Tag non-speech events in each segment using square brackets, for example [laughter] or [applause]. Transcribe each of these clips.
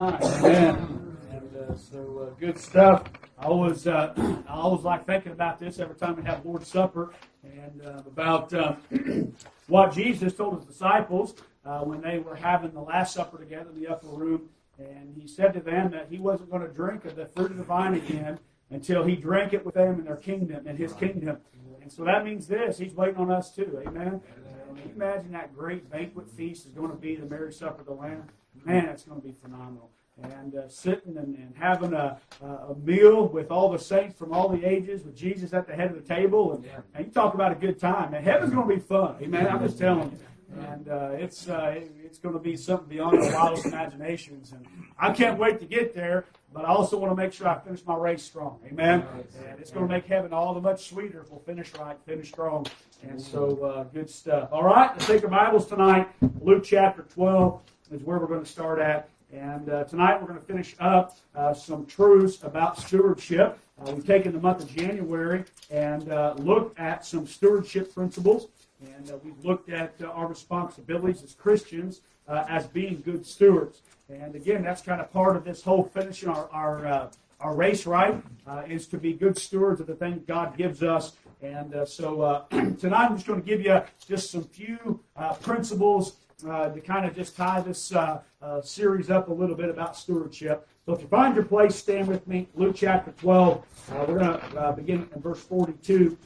Amen. And uh, so uh, good stuff. I always, uh, [clears throat] I always like thinking about this every time we have Lord's Supper and uh, about uh, [clears throat] what Jesus told his disciples uh, when they were having the Last Supper together in the upper room. And he said to them that he wasn't going to drink of the fruit of the vine again until he drank it with them in their kingdom, in his kingdom. And so that means this. He's waiting on us too. Amen. And can you imagine that great banquet feast is going to be the marriage supper of the Lamb? Man, it's going to be phenomenal. And uh, sitting and, and having a, a meal with all the saints from all the ages, with Jesus at the head of the table, and, and you talk about a good time. And heaven's going to be fun. Amen. I'm just telling you and uh, it's uh, it's going to be something beyond our wildest imaginations. And I can't wait to get there, but I also want to make sure I finish my race strong. Amen. And it's going to make heaven all the much sweeter if we'll finish right, finish strong. And so, uh, good stuff. All right, let's take our Bibles tonight. Luke chapter 12 is where we're going to start at. And uh, tonight we're going to finish up uh, some truths about stewardship. Uh, we've taken the month of January and uh, looked at some stewardship principles. And uh, we've looked at uh, our responsibilities as Christians uh, as being good stewards. And again, that's kind of part of this whole finishing our, our, uh, our race right, uh, is to be good stewards of the things God gives us. And uh, so [clears throat] tonight I'm just going to give you just some few principles Uh, to kind of just tie this uh, uh, series up a little bit about stewardship. So if you find your place, stand with me. Luke chapter 12. we're going to begin in verse 42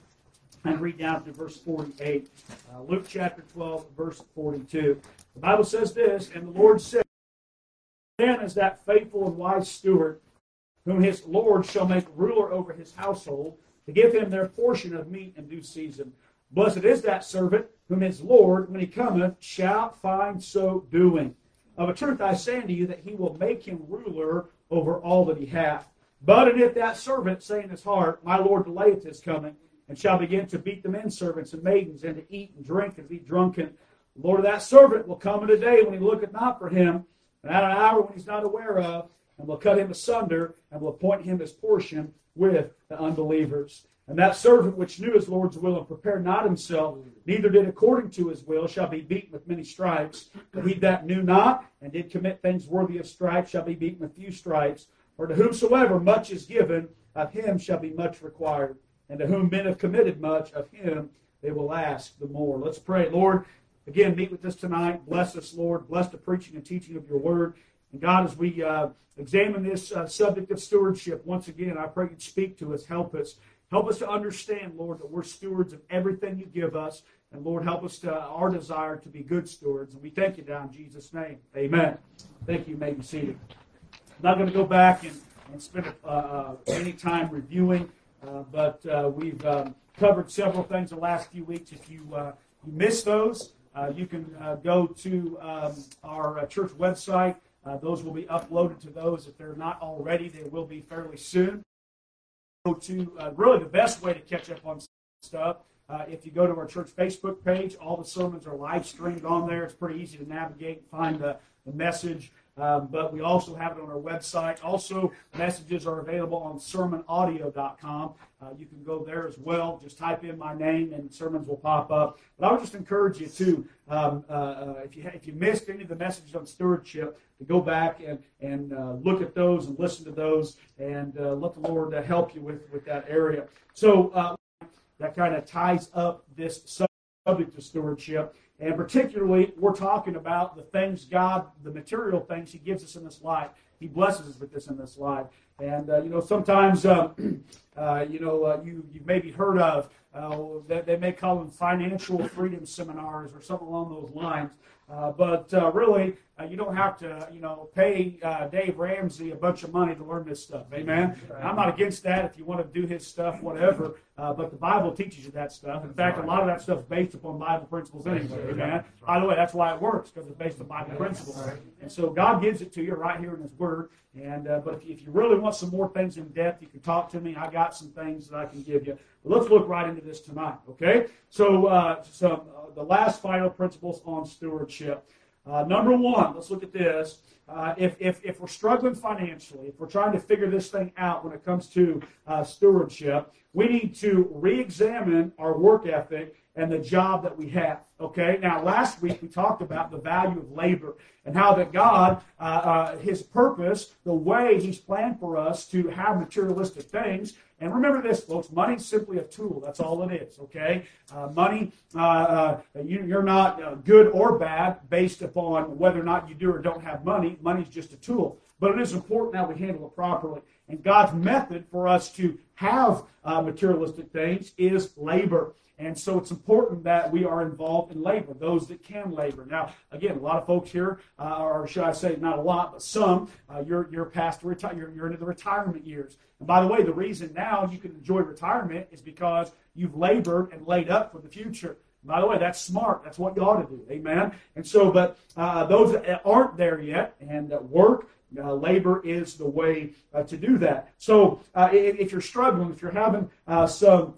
and read down to verse 48. Uh, Luke chapter 12, verse 42. The Bible says this, and the Lord said, Then is that faithful and wise steward, whom his Lord shall make ruler over his household, to give him their portion of meat in due season. Blessed is that servant, whom his Lord, when he cometh, shall find so doing. Of a truth I say unto you, that he will make him ruler over all that he hath. But and if that servant say in his heart, My Lord delayeth his coming, and shall begin to beat the men servants and maidens, and to eat and drink and be drunken. The Lord of that servant will come in a day when he looketh not for him, and at an hour when he's not aware of, and will cut him asunder, and will appoint him his portion with the unbelievers. And that servant which knew his Lord's will and prepared not himself, neither did according to his will, shall be beaten with many stripes. But he that knew not, and did commit things worthy of stripes, shall be beaten with few stripes. For to whomsoever much is given, of him shall be much required. And to whom men have committed much, of him they will ask the more. Let's pray. Lord, again, meet with us tonight. Bless us, Lord. Bless the preaching and teaching of your word. And God, as we uh, examine this uh, subject of stewardship, once again, I pray you'd speak to us, help us. Help us to understand, Lord, that we're stewards of everything you give us. And Lord, help us to our desire to be good stewards. And we thank you now in Jesus' name. Amen. Thank you. you may be seated. I'm not going to go back and, and spend uh, uh any time reviewing uh, but uh, we've um, covered several things the last few weeks. If you, uh, you missed those, you can go to um, our church website. those will be uploaded to those. If they're not already, they will be fairly soon. To really the best way to catch up on stuff. Uh, if you go to our church Facebook page, all the sermons are live streamed on there. It's pretty easy to navigate and find the, the message. Um, but we also have it on our website. Also, messages are available on sermonaudio.com. Uh, you can go there as well. Just type in my name and sermons will pop up. But I would just encourage you to, um, uh, uh, if, you, if you missed any of the messages on stewardship, to go back and, and uh, look at those and listen to those and uh, let the Lord uh, help you with, with that area. So that kind of ties up this subject of stewardship. And particularly, we're talking about the things God, the material things He gives us in this life. He blesses us with this in this life. And, uh, you know, sometimes, uh, [clears throat] uh, you know, uh, you, you've maybe heard of, uh, that they may call them financial freedom seminars or something along those lines. Uh, but uh, really, uh, you don't have to, you know, pay uh, Dave Ramsey a bunch of money to learn this stuff. Amen. I'm not against that if you want to do his stuff, whatever. Uh, but the Bible teaches you that stuff. In fact, a lot of that stuff is based upon Bible principles anyway. Amen. By the way, that's why it works because it's based on Bible principles. And so God gives it to you right here in His Word. And but if you, if you really want some more things in depth, you can talk to me. I got some things that I can give you. But let's look right into this tonight. Okay. So some the last final principles on stewardship. Uh, number one, let's look at this. Uh, if, if, if we're struggling financially, if we're trying to figure this thing out when it comes to uh, stewardship, we need to re examine our work ethic and the job that we have. Okay, now last week we talked about the value of labor and how that God, uh, uh, His purpose, the way He's planned for us to have materialistic things. And remember this, folks: money's simply a tool. That's all it is. Okay, uh, money, uh, uh, you, are not uh, good or bad based upon whether or not you do or don't have money. Money's just a tool, but it is important that we handle it properly. And God's method for us to have materialistic things is labor. And so it's important that we are involved in labor, those that can labor. Now, again, a lot of folks here, uh, or should I say, not a lot, but some, uh, you're, you're past reti- you're, you're into the retirement years. And by the way, the reason now you can enjoy retirement is because you've labored and laid up for the future. By the way, that's smart. That's what you ought to do. Amen. And so, but uh, those that aren't there yet and work, uh, labor is the way uh, to do that. So, uh, if, if, you're struggling, if you're having uh, some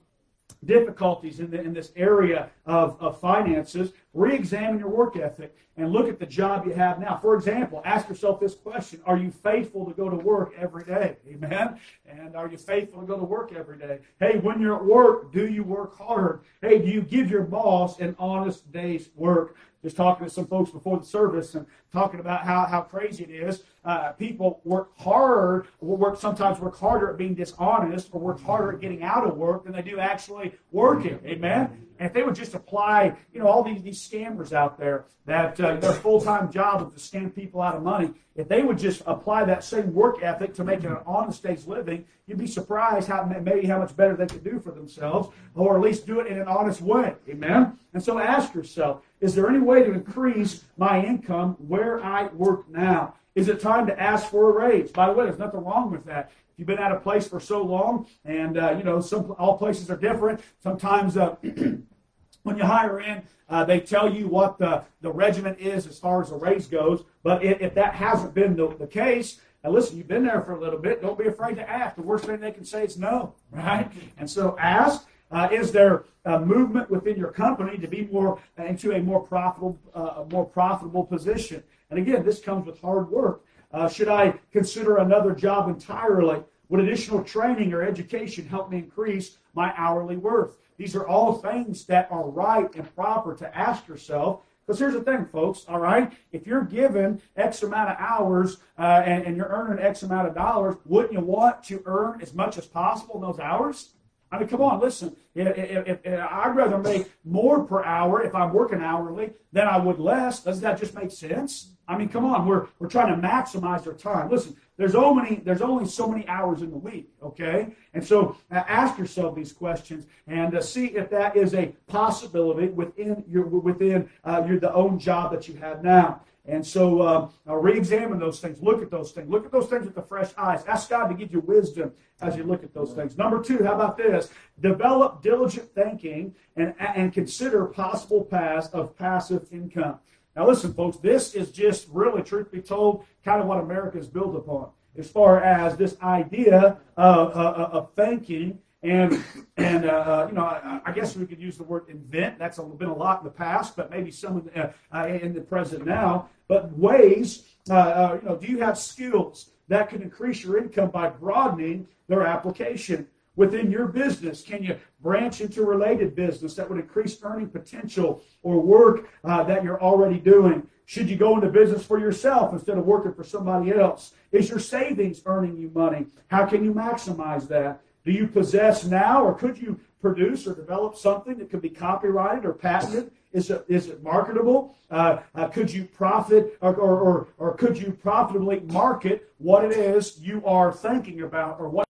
difficulties in, the, in this area of, of finances, re-examine your work ethic and look at the job you have now. For example, ask yourself this question. Are you faithful to go to work every day? Amen? And are you faithful to go to work every day? Hey, when you're at work, do you work hard? Hey, do you give your boss an honest day's work? Just talking to some folks before the service and talking about how, how crazy it is uh, people work hard, work sometimes work harder at being dishonest, or work harder at getting out of work than they do actually working. Amen. And if they would just apply, you know, all these, these scammers out there that uh, their full time job is to scam people out of money, if they would just apply that same work ethic to making an honest day's living, you'd be surprised how maybe how much better they could do for themselves, or at least do it in an honest way. Amen. And so ask yourself: Is there any way to increase my income where I work now? Is it time to ask for a raise? By the way, there's nothing wrong with that. If you've been at a place for so long, and uh, you know, some all places are different. Sometimes uh, [clears throat] when you hire in, uh, they tell you what the, the regiment is as far as the raise goes. But if, if that hasn't been the, the case, and listen, you've been there for a little bit. Don't be afraid to ask. The worst thing they can say is no, [laughs] right? And so ask. Uh, is there a movement within your company to be more into a more profitable, uh, more profitable position? And again, this comes with hard work. Uh, should I consider another job entirely? Would additional training or education help me increase my hourly worth? These are all things that are right and proper to ask yourself. Because here's the thing, folks, all right? If you're given X amount of hours uh, and, and, you're earning X amount of dollars, wouldn't you want to earn as much as possible in those hours? I mean, come on, listen. If, if, if, I'd rather make more per hour if I'm working hourly than I would less. Doesn't that just make sense? I mean, come on, we're, we're trying to maximize our time. Listen, there's only, there's only so many hours in the week, okay? And so uh, ask yourself these questions and uh, see if that is a possibility within your, within uh, your, the own job that you have now. And so uh, re-examine those things. Look at those things. Look at those things with the fresh eyes. Ask God to give you wisdom as you look at those things. Number two, how about this? Develop diligent thinking and, and consider possible paths of passive income. Now, listen, folks, this is just really, truth be told, kind of what America is built upon as far as this idea of, of, of thinking and and uh, you know I, I, guess we could use the word invent. That's been a lot in the past, but maybe some in the, uh, in the present now. But ways, uh, uh, you know, do you have skills that can increase your income by broadening their application within your business? Can you branch into related business that would increase earning potential or work uh, that you're already doing? Should you go into business for yourself instead of working for somebody else? Is your savings earning you money? How can you maximize that? Do you possess now, or could you produce or develop something that could be copyrighted or patented? Is it, is it marketable? Uh, uh, could you profit or, or, or, or could you profitably market what it is you are thinking about or what?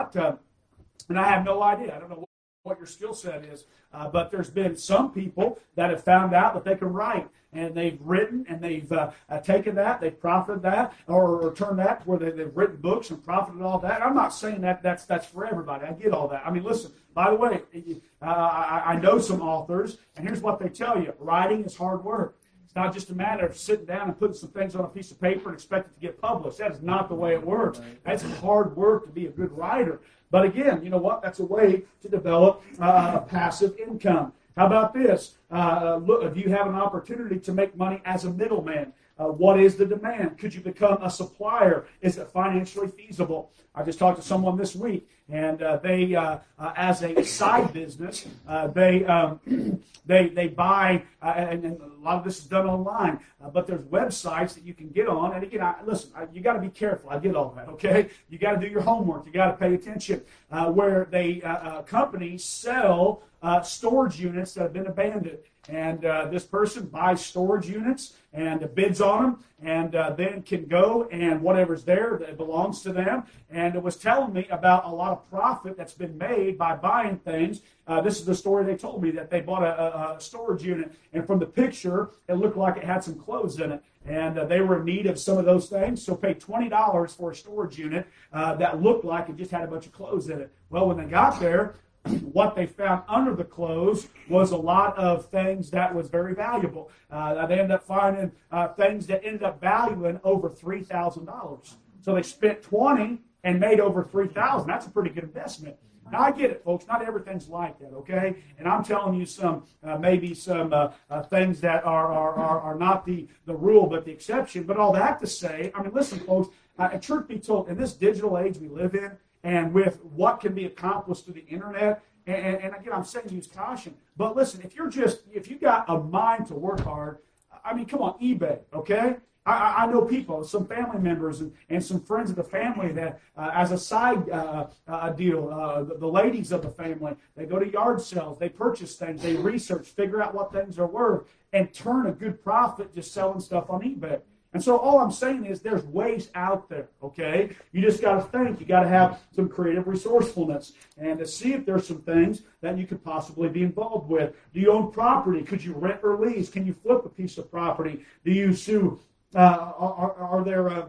Uh, and I have no idea. I don't know what, your skill set is, uh, but there's been some people that have found out that they can write and they've written and they've uh, uh, taken that, they've profited that, or, or turned that to where they, have written books and profited all that. I'm not saying that that's that's for everybody. I get all that. I mean, listen. By the way, uh, I, I know some authors, and here's what they tell you: writing is hard work. It's not just a matter of sitting down and putting some things on a piece of paper and expect it to get published. That is not the way it works. That's hard work to be a good writer. But again, you know what? That's a way to develop uh, a passive income. How about this? Uh, look, if you have an opportunity to make money as a middleman, Uh, what is the demand? Could you become a supplier? Is it financially feasible? I just talked to someone this week, and uh, they, uh, uh as a side business, uh, they um, [clears throat] they they buy, uh, and, and, a lot of this is done online. but there's websites that you can get on, and again, I, listen, I, you got to be careful. I get all that, okay? You got to do your homework. You got to pay attention. where they companies sell storage units that have been abandoned. And uh, this person buys storage units and bids on them, and uh, then can go and whatever's there that belongs to them. And it was telling me about a lot of profit that's been made by buying things. Uh, this is the story they told me that they bought a, a, storage unit, and from the picture, it looked like it had some clothes in it. And uh, they were in need of some of those things, so paid $20 for a storage unit uh, that looked like it just had a bunch of clothes in it. Well, when they got there, what they found under the clothes was a lot of things that was very valuable. Uh, they ended up finding uh, things that ended up valuing over three thousand dollars. So they spent twenty and made over three thousand. That's a pretty good investment. Now I get it, folks. Not everything's like that, okay? And I'm telling you some uh, maybe some uh, uh, things that are, are are are not the the rule but the exception. But all that to say, I mean, listen, folks. Uh, truth be told, in this digital age we live in, and with what can be accomplished through the internet. And, and, again, I'm saying use caution. But listen, if you're just, if you got a mind to work hard, I mean, come on, eBay, okay? I, I know people, some family members, and, and some friends of the family that, uh, as a side uh, uh, deal, uh, the, the, ladies of the family, they go to yard sales, they purchase things, they research, figure out what things are worth, and turn a good profit just selling stuff on eBay. And so all I'm saying is there's ways out there, okay? You just got to think. You got to have some creative resourcefulness and to see if there's some things that you could possibly be involved with. Do you own property? Could you rent or lease? Can you flip a piece of property? Do you sue? Uh, are, are, there... Uh,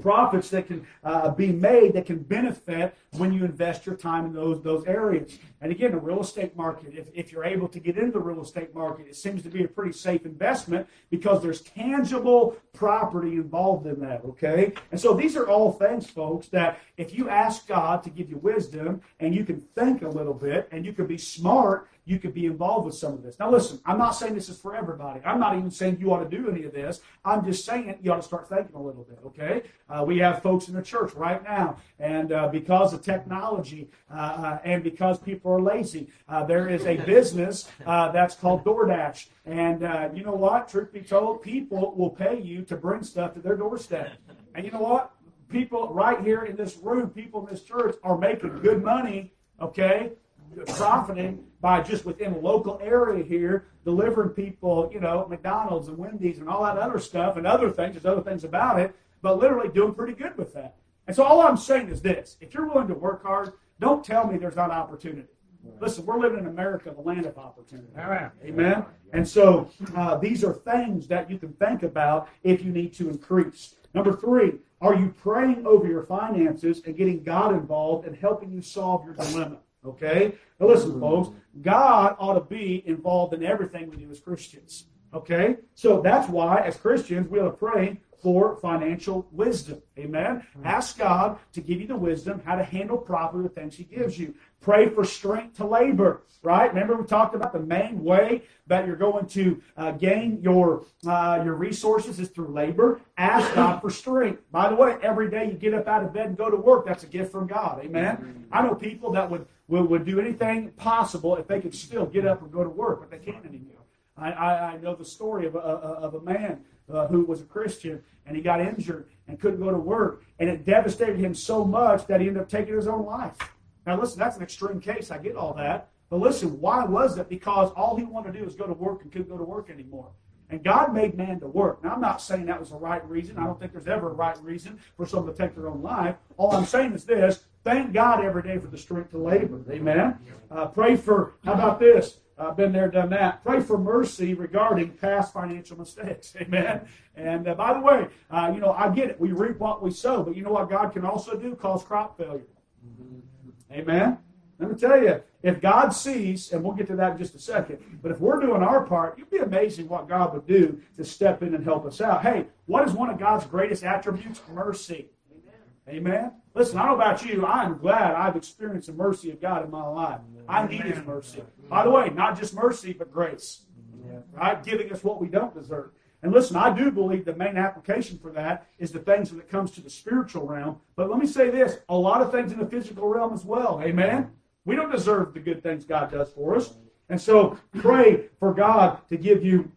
profits that can uh, be made that can benefit when you invest your time in those those areas. And again, the real estate market, if, if you're able to get into the real estate market, it seems to be a pretty safe investment because there's tangible property involved in that, okay? And so these are all things, folks, that if you ask God to give you wisdom and you can think a little bit and you can be smart you could be involved with some of this. Now, listen, I'm not saying this is for everybody. I'm not even saying you ought to do any of this. I'm just saying you ought to start thinking a little bit, okay? Uh, we have folks in the church right now, and uh, because of technology uh, uh and because people are lazy, uh, there is a business uh, that's called DoorDash. And you know what? Truth be told, people will pay you to bring stuff to their doorstep. And you know what? People right here in this room, people in this church are making good money, okay? profiting by just within a local area here, delivering people, you know, McDonald's and Wendy's and all that other stuff and other things. There's other things about it, but literally doing pretty good with that. And so all I'm saying is this: if you're willing to work hard, don't tell me there's not opportunity. Listen, we're living in America, the land of opportunity. Amen. Amen. And so uh, these are things that you can think about if you need to increase. Number three, are you praying over your finances and getting God involved and helping you solve your dilemma? Okay? Now listen, folks, God ought to be involved in everything we do as Christians. Okay? So that's why, as Christians, we ought to pray for financial wisdom. Amen? Ask God to give you the wisdom how to handle properly the things He gives you. Pray for strength to labor, right? Remember we talked about the main way that you're going to uh, gain your uh, your resources is through labor. Ask God for strength. By the way, every day you get up out of bed and go to work, that's a gift from God. Amen? I know people that would would, would do anything possible if they could still get up and go to work, but they can't anymore. I, I, I know the story of a, of a man uh, who was a Christian and he got injured and couldn't go to work, and it devastated him so much that he ended up taking his own life. Now, listen, that's an extreme case. I get all that. But listen, why was it? Because all he wanted to do was go to work and couldn't go to work anymore. And God made man to work. Now, I'm not saying that was the right reason. I don't think there's ever a right reason for someone to take their own life. All I'm saying is this Thank God every day for the strength to labor. Amen. Uh, pray for, how about this? I've been there, done that. Pray for mercy regarding past financial mistakes. [laughs] Amen. And uh, by the way, uh, you know, I get it. We reap what we sow, but you know what God can also do? Cause crop failure. Amen. Let me tell you, if God sees, and we'll get to that in just a second, but if we're doing our part, you'd be amazing what God would do to step in and help us out. Hey, what is one of God's greatest attributes? Mercy. Amen. Listen, I don't know about you. I'm glad I've experienced the mercy of God in my life. I need His mercy. By the way, not just mercy, but grace. Right? Giving us what we don't deserve. And listen, I do believe the main application for that is the things when it comes to the spiritual realm. But let me say this a lot of things in the physical realm as well. Amen? We don't deserve the good things God does for us. And so pray for God to give you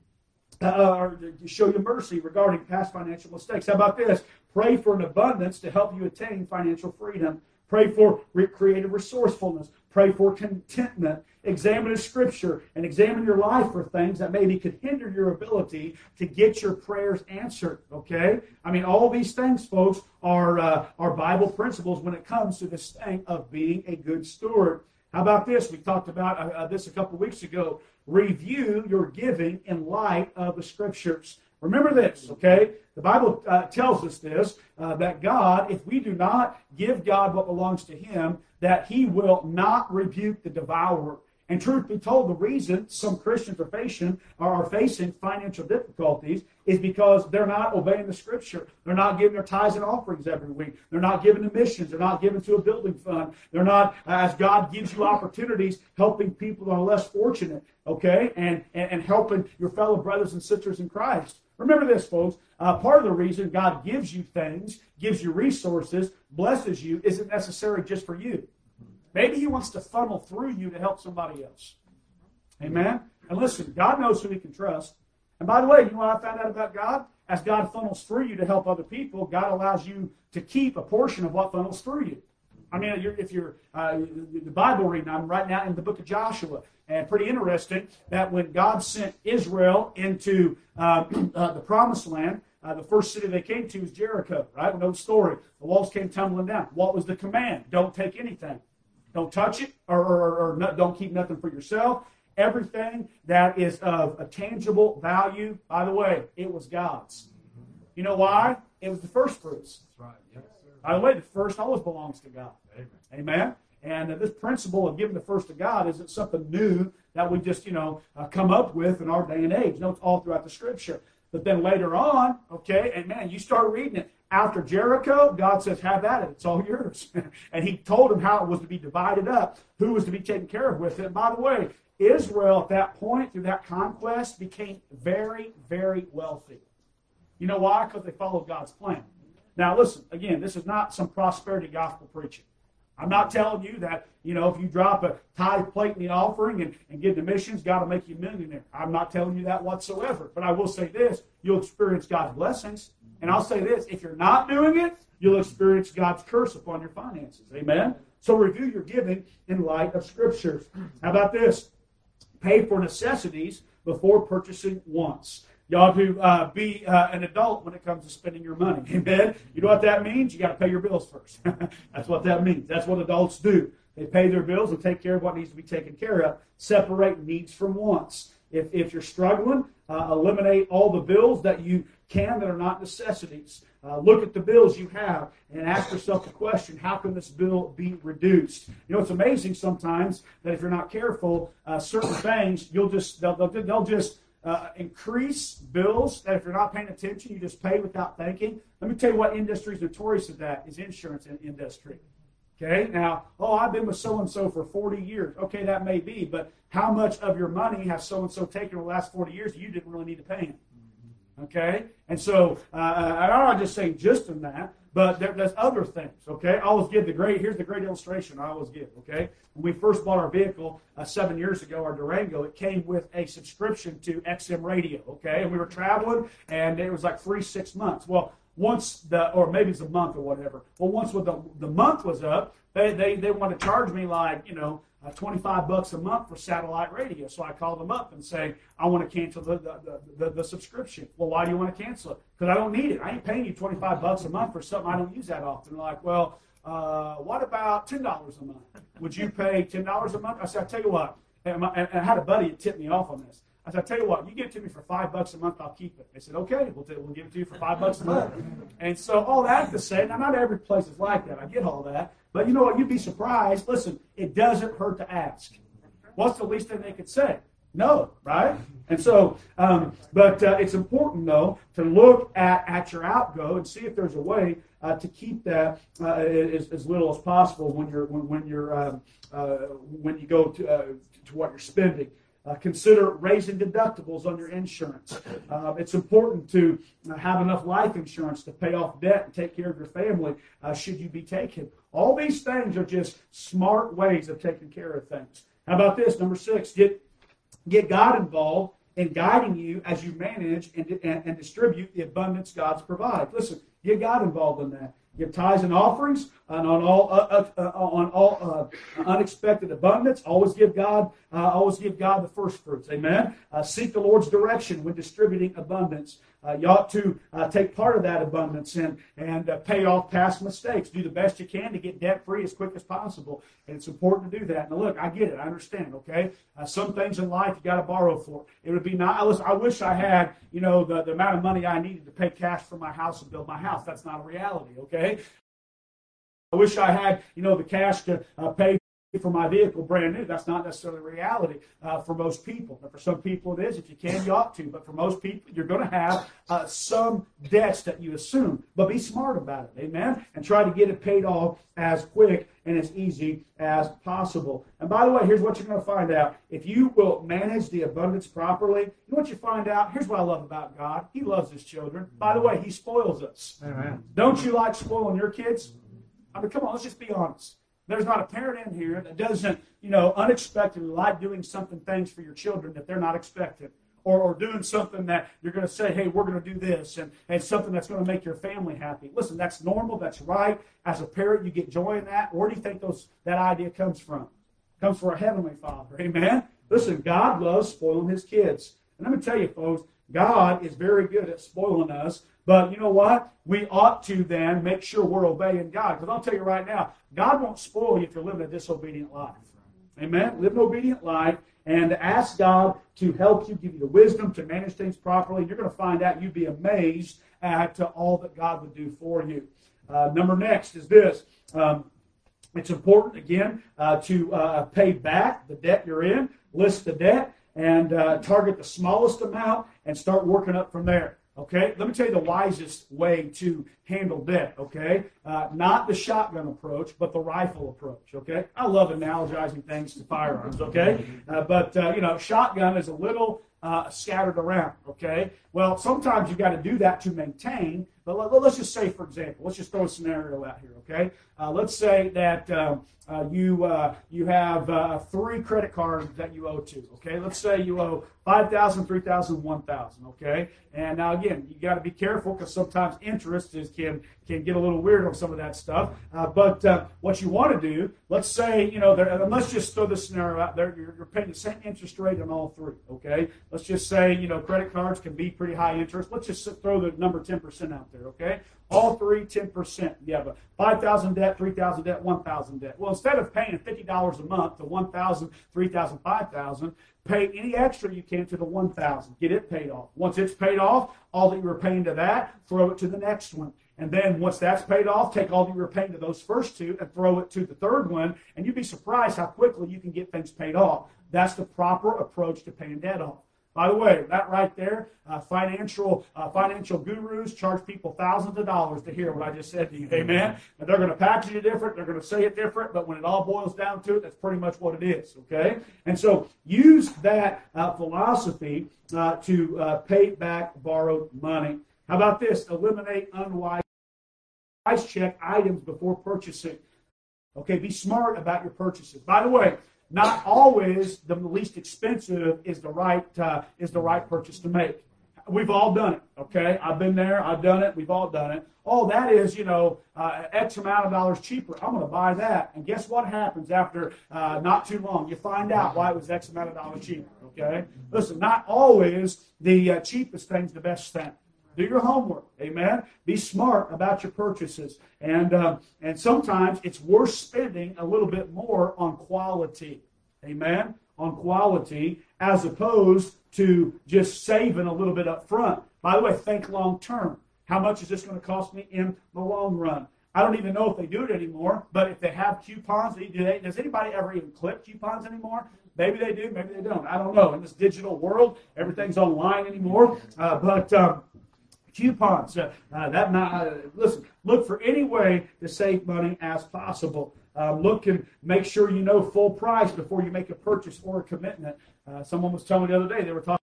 uh, or to show you mercy regarding past financial mistakes. How about this? Pray for an abundance to help you attain financial freedom. Pray for creative resourcefulness. Pray for contentment. Examine the scripture and examine your life for things that maybe could hinder your ability to get your prayers answered. Okay? I mean, all these things, folks, are, uh, are Bible principles when it comes to this thing of being a good steward. How about this? We talked about uh, uh this a couple weeks ago. Review your giving in light of the scriptures. Remember this, okay? The Bible uh, tells us this uh, that God, if we do not give God what belongs to Him, that He will not rebuke the devourer. And truth be told, the reason some Christians are facing, are facing financial difficulties is because they're not obeying the Scripture. They're not giving their tithes and offerings every week. They're not giving to missions. They're not giving to a building fund. They're not, as God gives you opportunities, helping people that are less fortunate, okay, and, and, and helping your fellow brothers and sisters in Christ. Remember this, folks. Uh, part of the reason God gives you things, gives you resources, blesses you, isn't necessarily just for you. Maybe He wants to funnel through you to help somebody else. Amen? And listen, God knows who He can trust. And by the way, you know what I found out about God? As God funnels through you to help other people, God allows you to keep a portion of what funnels through you. I mean, if you're uh, the Bible reading, I'm right now in the book of Joshua, and pretty interesting that when God sent Israel into uh, [clears throat] uh, the Promised Land, uh, the first city they came to was Jericho. Right? We know the story. The walls came tumbling down. What was the command? Don't take anything. Don't touch it, or, or, or not, don't keep nothing for yourself. Everything that is of a tangible value, by the way, it was God's. You know why? It was the first fruits. That's right. Sir. By the way, the first always belongs to God. Amen. Amen. And uh, this principle of giving the first to God isn't something new that we just, you know, uh, come up with in our day and age. No, it's all throughout the Scripture. But then later on, okay, and man, you start reading it. After Jericho, God says, Have at it. It's all yours. [laughs] and He told him how it was to be divided up, who was to be taken care of with it. And by the way, Israel at that point, through that conquest, became very, very wealthy. You know why? Because they followed God's plan. Now, listen, again, this is not some prosperity gospel preaching. I'm not telling you that, you know, if you drop a tithe plate in the offering and, and give to missions, God will make you a millionaire. I'm not telling you that whatsoever. But I will say this you'll experience God's blessings. And I'll say this if you're not doing it, you'll experience God's curse upon your finances. Amen? So review your giving in light of Scriptures. How about this? Pay for necessities before purchasing wants. You ought to uh, be uh, an adult when it comes to spending your money. [laughs] Amen? You know what that means? You got to pay your bills first. [laughs] That's what that means. That's what adults do. They pay their bills and take care of what needs to be taken care of. Separate needs from wants. If, if you're struggling, uh, eliminate all the bills that you can that are not necessities. Uh, look at the bills you have and ask yourself the question how can this bill be reduced you know it's amazing sometimes that if you're not careful uh, certain things you'll just they'll, they'll, they'll just uh, increase bills that if you're not paying attention you just pay without thinking let me tell you what industry is notorious of that is insurance industry Okay, now, oh, I've been with so and so for 40 years. Okay, that may be, but how much of your money has so and so taken over the last 40 years you didn't really need to pay him? Okay, and so uh, I'm not just saying just in that, but there, there's other things. Okay, I always give the great. Here's the great illustration I always give. Okay, when we first bought our vehicle uh, seven years ago, our Durango, it came with a subscription to XM radio. Okay, and we were traveling, and it was like three, six months. Well, once the, or maybe it's a month or whatever. Well, once the, the month was up, they, they, they want to charge me like, you know, uh, 25 bucks a month for satellite radio. So I called them up and say, I want to cancel the, the, the, the subscription. Well, why do you want to cancel it? Because I don't need it. I ain't paying you 25 bucks a month for something I don't use that often. They're like, well, uh, what about $10 a month? Would you pay $10 a month? I said, I'll tell you what. And, I had a buddy that tipped me off on this. I said, I tell you what, you give it to me for five bucks a month, I'll keep it. They said, okay, we'll, t- we'll give it to you for five bucks a month. And so all that to say, now not every place is like that. I get all that. But you know what? You'd be surprised. Listen, it doesn't hurt to ask. What's the least thing they could say? No, right? And so, um, but uh, it's important though to look at at your outgo and see if there's a way uh, to keep that uh, as, as little as possible when you're when, when you're um, uh, when you go to uh, to what you're spending. Uh, consider raising deductibles on your insurance. Uh, it's important to have enough life insurance to pay off debt and take care of your family should you be taken. All these things are just smart ways of taking care of things. How about this? Number six, get, get God involved in guiding you as you manage and, and, and distribute the abundance God's provides. Listen, get God involved in that give tithes and offerings and on all uh, uh, uh on all uh, unexpected abundance. Always give God, uh, always give God the first fruits. Amen. Uh, seek the Lord's direction when distributing abundance. Uh, you ought to uh, take part of that abundance and and uh, pay off past mistakes. Do the best you can to get debt free as quick as possible. And it's important to do that. Now, look, I get it. I understand. Okay, some things in life you got to borrow for. It would be nice. I wish I had you know the, the amount of money I needed to pay cash for my house and build my house. That's not a reality. Okay. Okay. I wish I had, you know, the cash to uh, pay for my vehicle brand new. That's not necessarily reality uh, for most people. But for some people, it is. If you can, you ought to. But for most people, you're going to have uh, some debts that you assume. But be smart about it. Amen? And try to get it paid off as quick and as easy as possible. And by the way, here's what you're going to find out. If you will manage the abundance properly, you know what you find out? Here's what I love about God. He loves his children. By the way, he spoils us. Amen. Don't you like spoiling your kids? I mean, come on, let's just be honest. There's not a parent in here that doesn't, you know, unexpectedly like doing something things for your children that they're not expecting. Or, or doing something that you're going to say, hey, we're going to do this, and, and something that's going to make your family happy. Listen, that's normal, that's right. As a parent, you get joy in that. Where do you think those that idea comes from? It comes from our Heavenly Father. Amen? Listen, God loves spoiling his kids. And let me tell you, folks, God is very good at spoiling us but you know what? We ought to then make sure we're obeying God. Because I'll tell you right now, God won't spoil you if you're living a disobedient life. Amen? Live an obedient life and ask God to help you, give you the wisdom to manage things properly. You're going to find out you'd be amazed at all that God would do for you. Uh, number next is this. Um, it's important, again, uh, to uh, pay back the debt you're in, list the debt, and uh, target the smallest amount and start working up from there. Okay, let me tell you the wisest way to handle debt. Okay, uh, not the shotgun approach, but the rifle approach. Okay, I love analogizing things to firearms. Okay, uh, but uh, you know, shotgun is a little uh, scattered around. Okay, well, sometimes you got to do that to maintain. But let, us just say, for example, let's just throw a scenario out here. Okay, uh, let's say that um, uh, you you have three credit cards that you owe to. Okay, let's say you owe 5,000, 3,000, 1,000, okay? And now again, you got to be careful because sometimes interest is, can can get a little weird on some of that stuff. Uh, but uh, what you want to do, let's say, you know, and let's just throw this scenario out there. You're, you're, paying the same interest rate on all three, okay? Let's just say, you know, credit cards can be pretty high interest. Let's just throw the number 10% out there, okay? All three, 10%. You have a 5,000 debt, 3,000 debt, 1,000 debt. Well, instead of paying $50 a month to 1,000, 3,000, 5,000, pay any extra you can to the 1000 get it paid off once it's paid off all that you were paying to that throw it to the next one and then once that's paid off take all that you were paying to those first two and throw it to the third one and you'd be surprised how quickly you can get things paid off that's the proper approach to paying debt off by the way, that right there, uh, financial uh, financial gurus charge people thousands of dollars to hear what I just said to you. Amen. And they're going to package it different. They're going to say it different. But when it all boils down to it, that's pretty much what it is. Okay. And so use that uh, philosophy uh, to uh, pay back borrowed money. How about this? Eliminate unwise price check items before purchasing. Okay. Be smart about your purchases. By the way not always the least expensive is the right uh, is the right purchase to make. We've all done it. Okay, I've been there. I've done it. We've all done it. Oh, that is you know uh, X amount of dollars cheaper. I'm going to buy that. And guess what happens after uh, not too long? You find out why it was X amount of dollars cheaper. Okay, listen. Not always the uh, cheapest thing's the best thing. Do your homework. Amen. Be smart about your purchases. And, uh, and sometimes it's worth spending a little bit more on quality. Amen. On quality as opposed to just saving a little bit up front. By the way, think long term. How much is this going to cost me in the long run? I don't even know if they do it anymore, but if they have coupons, do they, does anybody ever even clip coupons anymore? Maybe they do, maybe they don't. I don't know. In this digital world, everything's online anymore. Uh, but um, coupons. Uh, uh, that uh, listen, look for any way to save money as possible. Um, look and make sure you know full price before you make a purchase or a commitment. Uh, someone was telling me the other day they were talking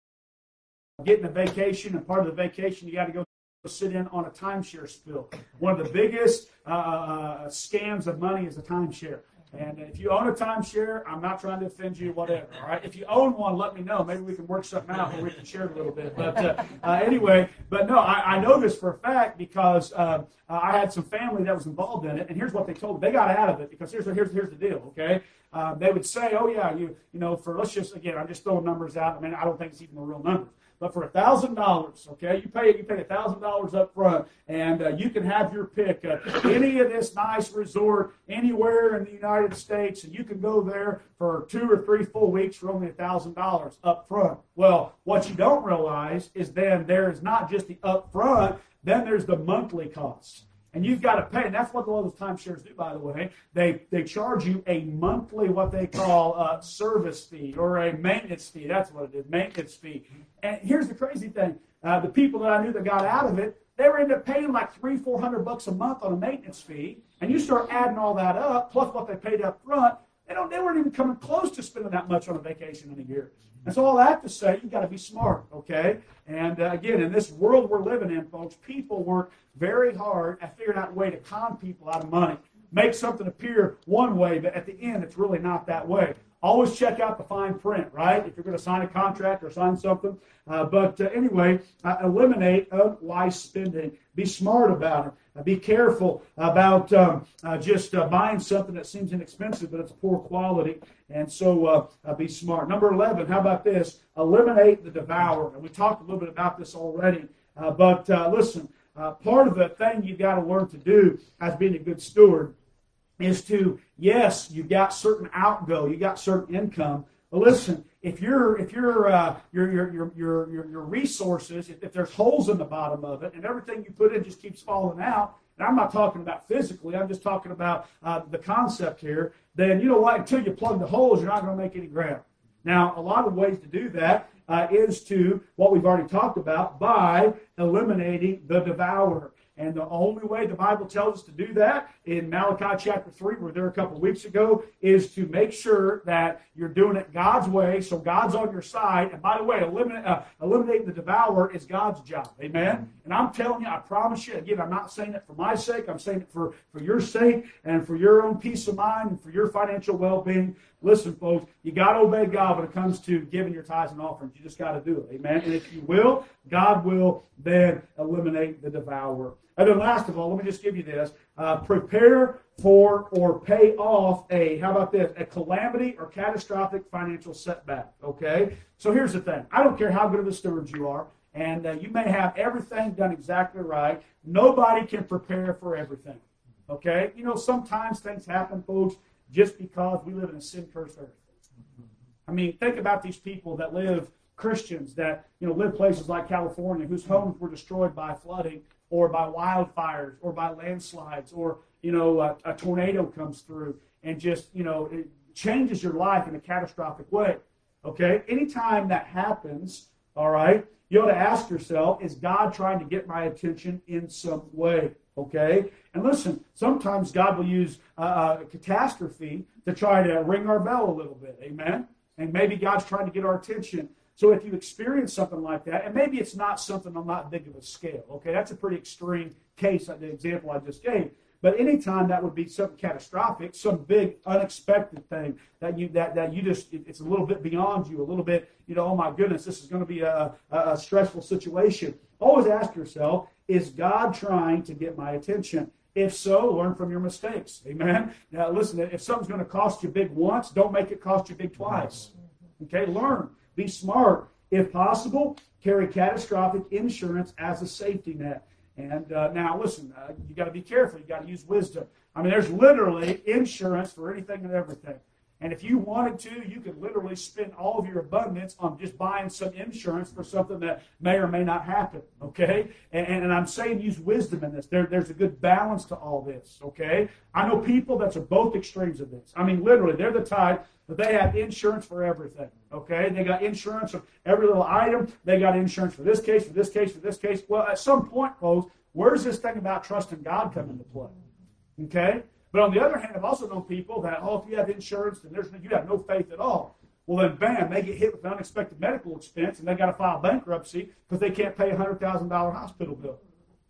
about getting a vacation, and part of the vacation you got to go sit in on a timeshare spill. One of the biggest uh, uh, scams of money is a timeshare. And if you own a timeshare, I'm not trying to offend you, whatever. All right. If you own one, let me know. Maybe we can work something out where we can share it a little bit. But uh, uh, anyway, but no, I, I, know this for a fact because uh, I had some family that was involved in it, and here's what they told me: they got out of it because here's here's here's the deal. Okay, uh, they would say, "Oh yeah, you you know, for let's just again, I'm just throwing numbers out. I mean, I don't think it's even the real numbers." But for a thousand dollars, okay, you pay you pay a thousand dollars up front, and uh, you can have your pick uh, any of this nice resort anywhere in the United States, and you can go there for two or three full weeks for only a thousand dollars up front. Well, what you don't realize is then there is not just the up front, then there's the monthly costs. And you've got to pay, and that's what a lot of timeshares do, by the way. They they charge you a monthly, what they call a service fee or a maintenance fee. That's what it is, maintenance fee. And here's the crazy thing: uh, the people that I knew that got out of it, they were end up paying like three, four hundred bucks a month on a maintenance fee. And you start adding all that up, plus what they paid up front, they don't. They weren't even coming close to spending that much on a vacation in a year. So all that to say, you got to be smart, okay? And uh, again, in this world we're living in, folks, people work very hard at figuring out a way to con people out of money. Make something appear one way, but at the end, it's really not that way. Always check out the fine print, right? If you're going to sign a contract or sign something. Uh, but uh, anyway, uh, eliminate unwise spending. Be smart about it. Uh, be careful about um, uh, just uh, buying something that seems inexpensive, but it's poor quality. And so be smart. Number 11, how about this? Eliminate the devourer. And we talked a little bit about this already. but listen, part of the thing you've got to learn to do as being a good steward is to yes, you got certain outgo, you got certain income. But listen, if your if your uh, your, your your your your resources, if, if there's holes in the bottom of it, and everything you put in just keeps falling out, and I'm not talking about physically, I'm just talking about uh, the concept here. Then you know what? Until you plug the holes, you're not going to make any ground. Now, a lot of ways to do that uh, is to what we've already talked about by eliminating the devourer. And the only way the Bible tells us to do that in Malachi chapter 3, we were there a couple of weeks ago, is to make sure that you're doing it God's way, so God's on your side. And by the way, eliminate, uh, eliminating the devourer is God's job. Amen? And I'm telling you, I promise you, again, I'm not saying it for my sake, I'm saying it for, for your sake and for your own peace of mind and for your financial well being. Listen, folks, you got to obey God when it comes to giving your tithes and offerings. You just got to do it. Amen? And if you will, God will then eliminate the devourer. And then last of all, let me just give you this. Uh, prepare for or pay off a, how about this, a calamity or catastrophic financial setback. Okay? So here's the thing. I don't care how good of a steward you are, and uh, you may have everything done exactly right. Nobody can prepare for everything. Okay? You know, sometimes things happen, folks, just because we live in a sin cursed earth. I mean, think about these people that live Christians that you know live places like California whose homes were destroyed by flooding or by wildfires or by landslides or you know a, a tornado comes through and just you know it changes your life in a catastrophic way okay anytime that happens all right you ought to ask yourself is god trying to get my attention in some way okay and listen sometimes god will use a, a catastrophe to try to ring our bell a little bit amen and maybe god's trying to get our attention so if you experience something like that, and maybe it's not something on that big of a scale, okay, that's a pretty extreme case, like the example I just gave. But anytime that would be something catastrophic, some big unexpected thing that you that, that you just it's a little bit beyond you, a little bit, you know, oh my goodness, this is going to be a, a stressful situation. Always ask yourself, is God trying to get my attention? If so, learn from your mistakes. Amen. Now listen, if something's going to cost you big once, don't make it cost you big twice. Okay, learn. Be smart. If possible, carry catastrophic insurance as a safety net. And uh, now, listen, uh, you got to be careful. You got to use wisdom. I mean, there's literally insurance for anything and everything. And if you wanted to, you could literally spend all of your abundance on just buying some insurance for something that may or may not happen. Okay? And, and I'm saying use wisdom in this. There, there's a good balance to all this. Okay? I know people that are both extremes of this. I mean, literally, they're the type that they have insurance for everything. Okay? They got insurance for every little item. They got insurance for this case, for this case, for this case. Well, at some point, folks, where's this thing about trusting God come into play? Okay? But on the other hand, I've also known people that, oh, if you have insurance, then there's you have no faith at all. Well, then, bam, they get hit with an unexpected medical expense and they got to file bankruptcy because they can't pay a $100,000 hospital bill.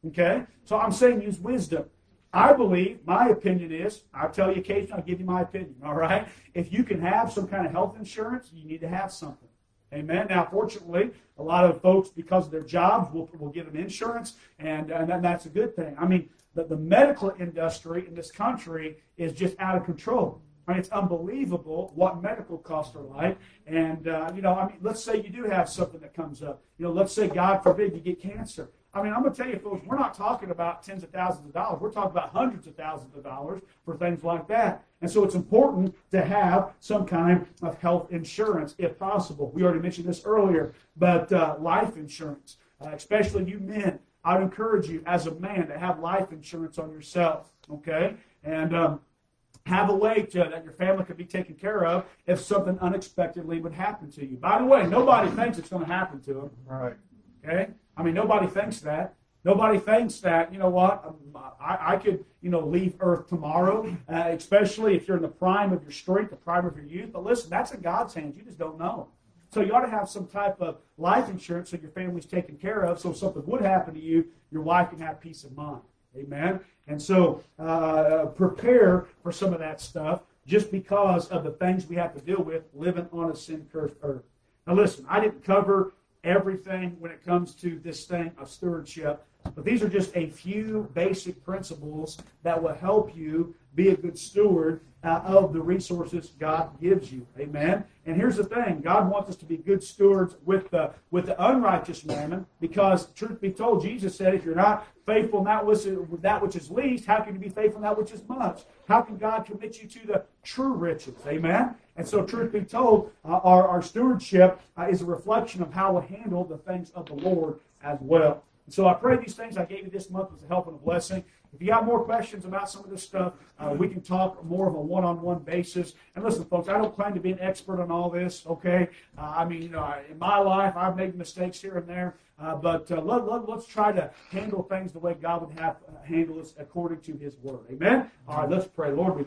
Okay? So I'm saying use wisdom. I believe, my opinion is, I'll tell you occasionally, I'll give you my opinion, all right? If you can have some kind of health insurance, you need to have something. Amen. Now, fortunately, a lot of folks, because of their jobs, will, will give them insurance, and, and that's a good thing. I mean, the, the medical industry in this country is just out of control. I mean, it's unbelievable what medical costs are like. And, uh, you know, I mean, let's say you do have something that comes up. You know, let's say, God forbid, you get cancer. I mean, I'm going to tell you, folks, we're not talking about tens of thousands of dollars. We're talking about hundreds of thousands of dollars for things like that. And so it's important to have some kind of health insurance if possible. We already mentioned this earlier, but uh, life insurance, uh, especially you men, I'd encourage you as a man to have life insurance on yourself, okay? And um, have a way to, that your family could be taken care of if something unexpectedly would happen to you. By the way, nobody thinks it's going to happen to them. Right. Okay? I mean, nobody thinks that. Nobody thinks that, you know what, um, I, I could, you know, leave Earth tomorrow, uh, especially if you're in the prime of your strength, the prime of your youth. But listen, that's in God's hands. You just don't know. So you ought to have some type of life insurance so your family's taken care of. So if something would happen to you, your wife can have peace of mind. Amen. And so uh, prepare for some of that stuff just because of the things we have to deal with living on a sin cursed earth. Now, listen, I didn't cover everything when it comes to this thing of stewardship, but these are just a few basic principles that will help you be a good steward uh, of the resources God gives you. Amen. And here's the thing: God wants us to be good stewards with the with the unrighteous mammon, because truth be told, Jesus said, "If you're not faithful in that which, that which is least, how can you be faithful in that which is much? How can God commit you to the true riches?" Amen. And so, truth be told, uh, our, our stewardship uh, is a reflection of how we handle the things of the Lord as well. And so, I pray these things I gave you this month was a help and a blessing. If you got more questions about some of this stuff, uh, we can talk more of a one-on-one basis. And listen, folks, I don't claim to be an expert on all this. Okay, uh, I mean, you know, in my life, I've made mistakes here and there, uh, but uh, let, let, us try to handle things the way God would have uh, handle us according to His Word. Amen. All right, let's pray, Lord. We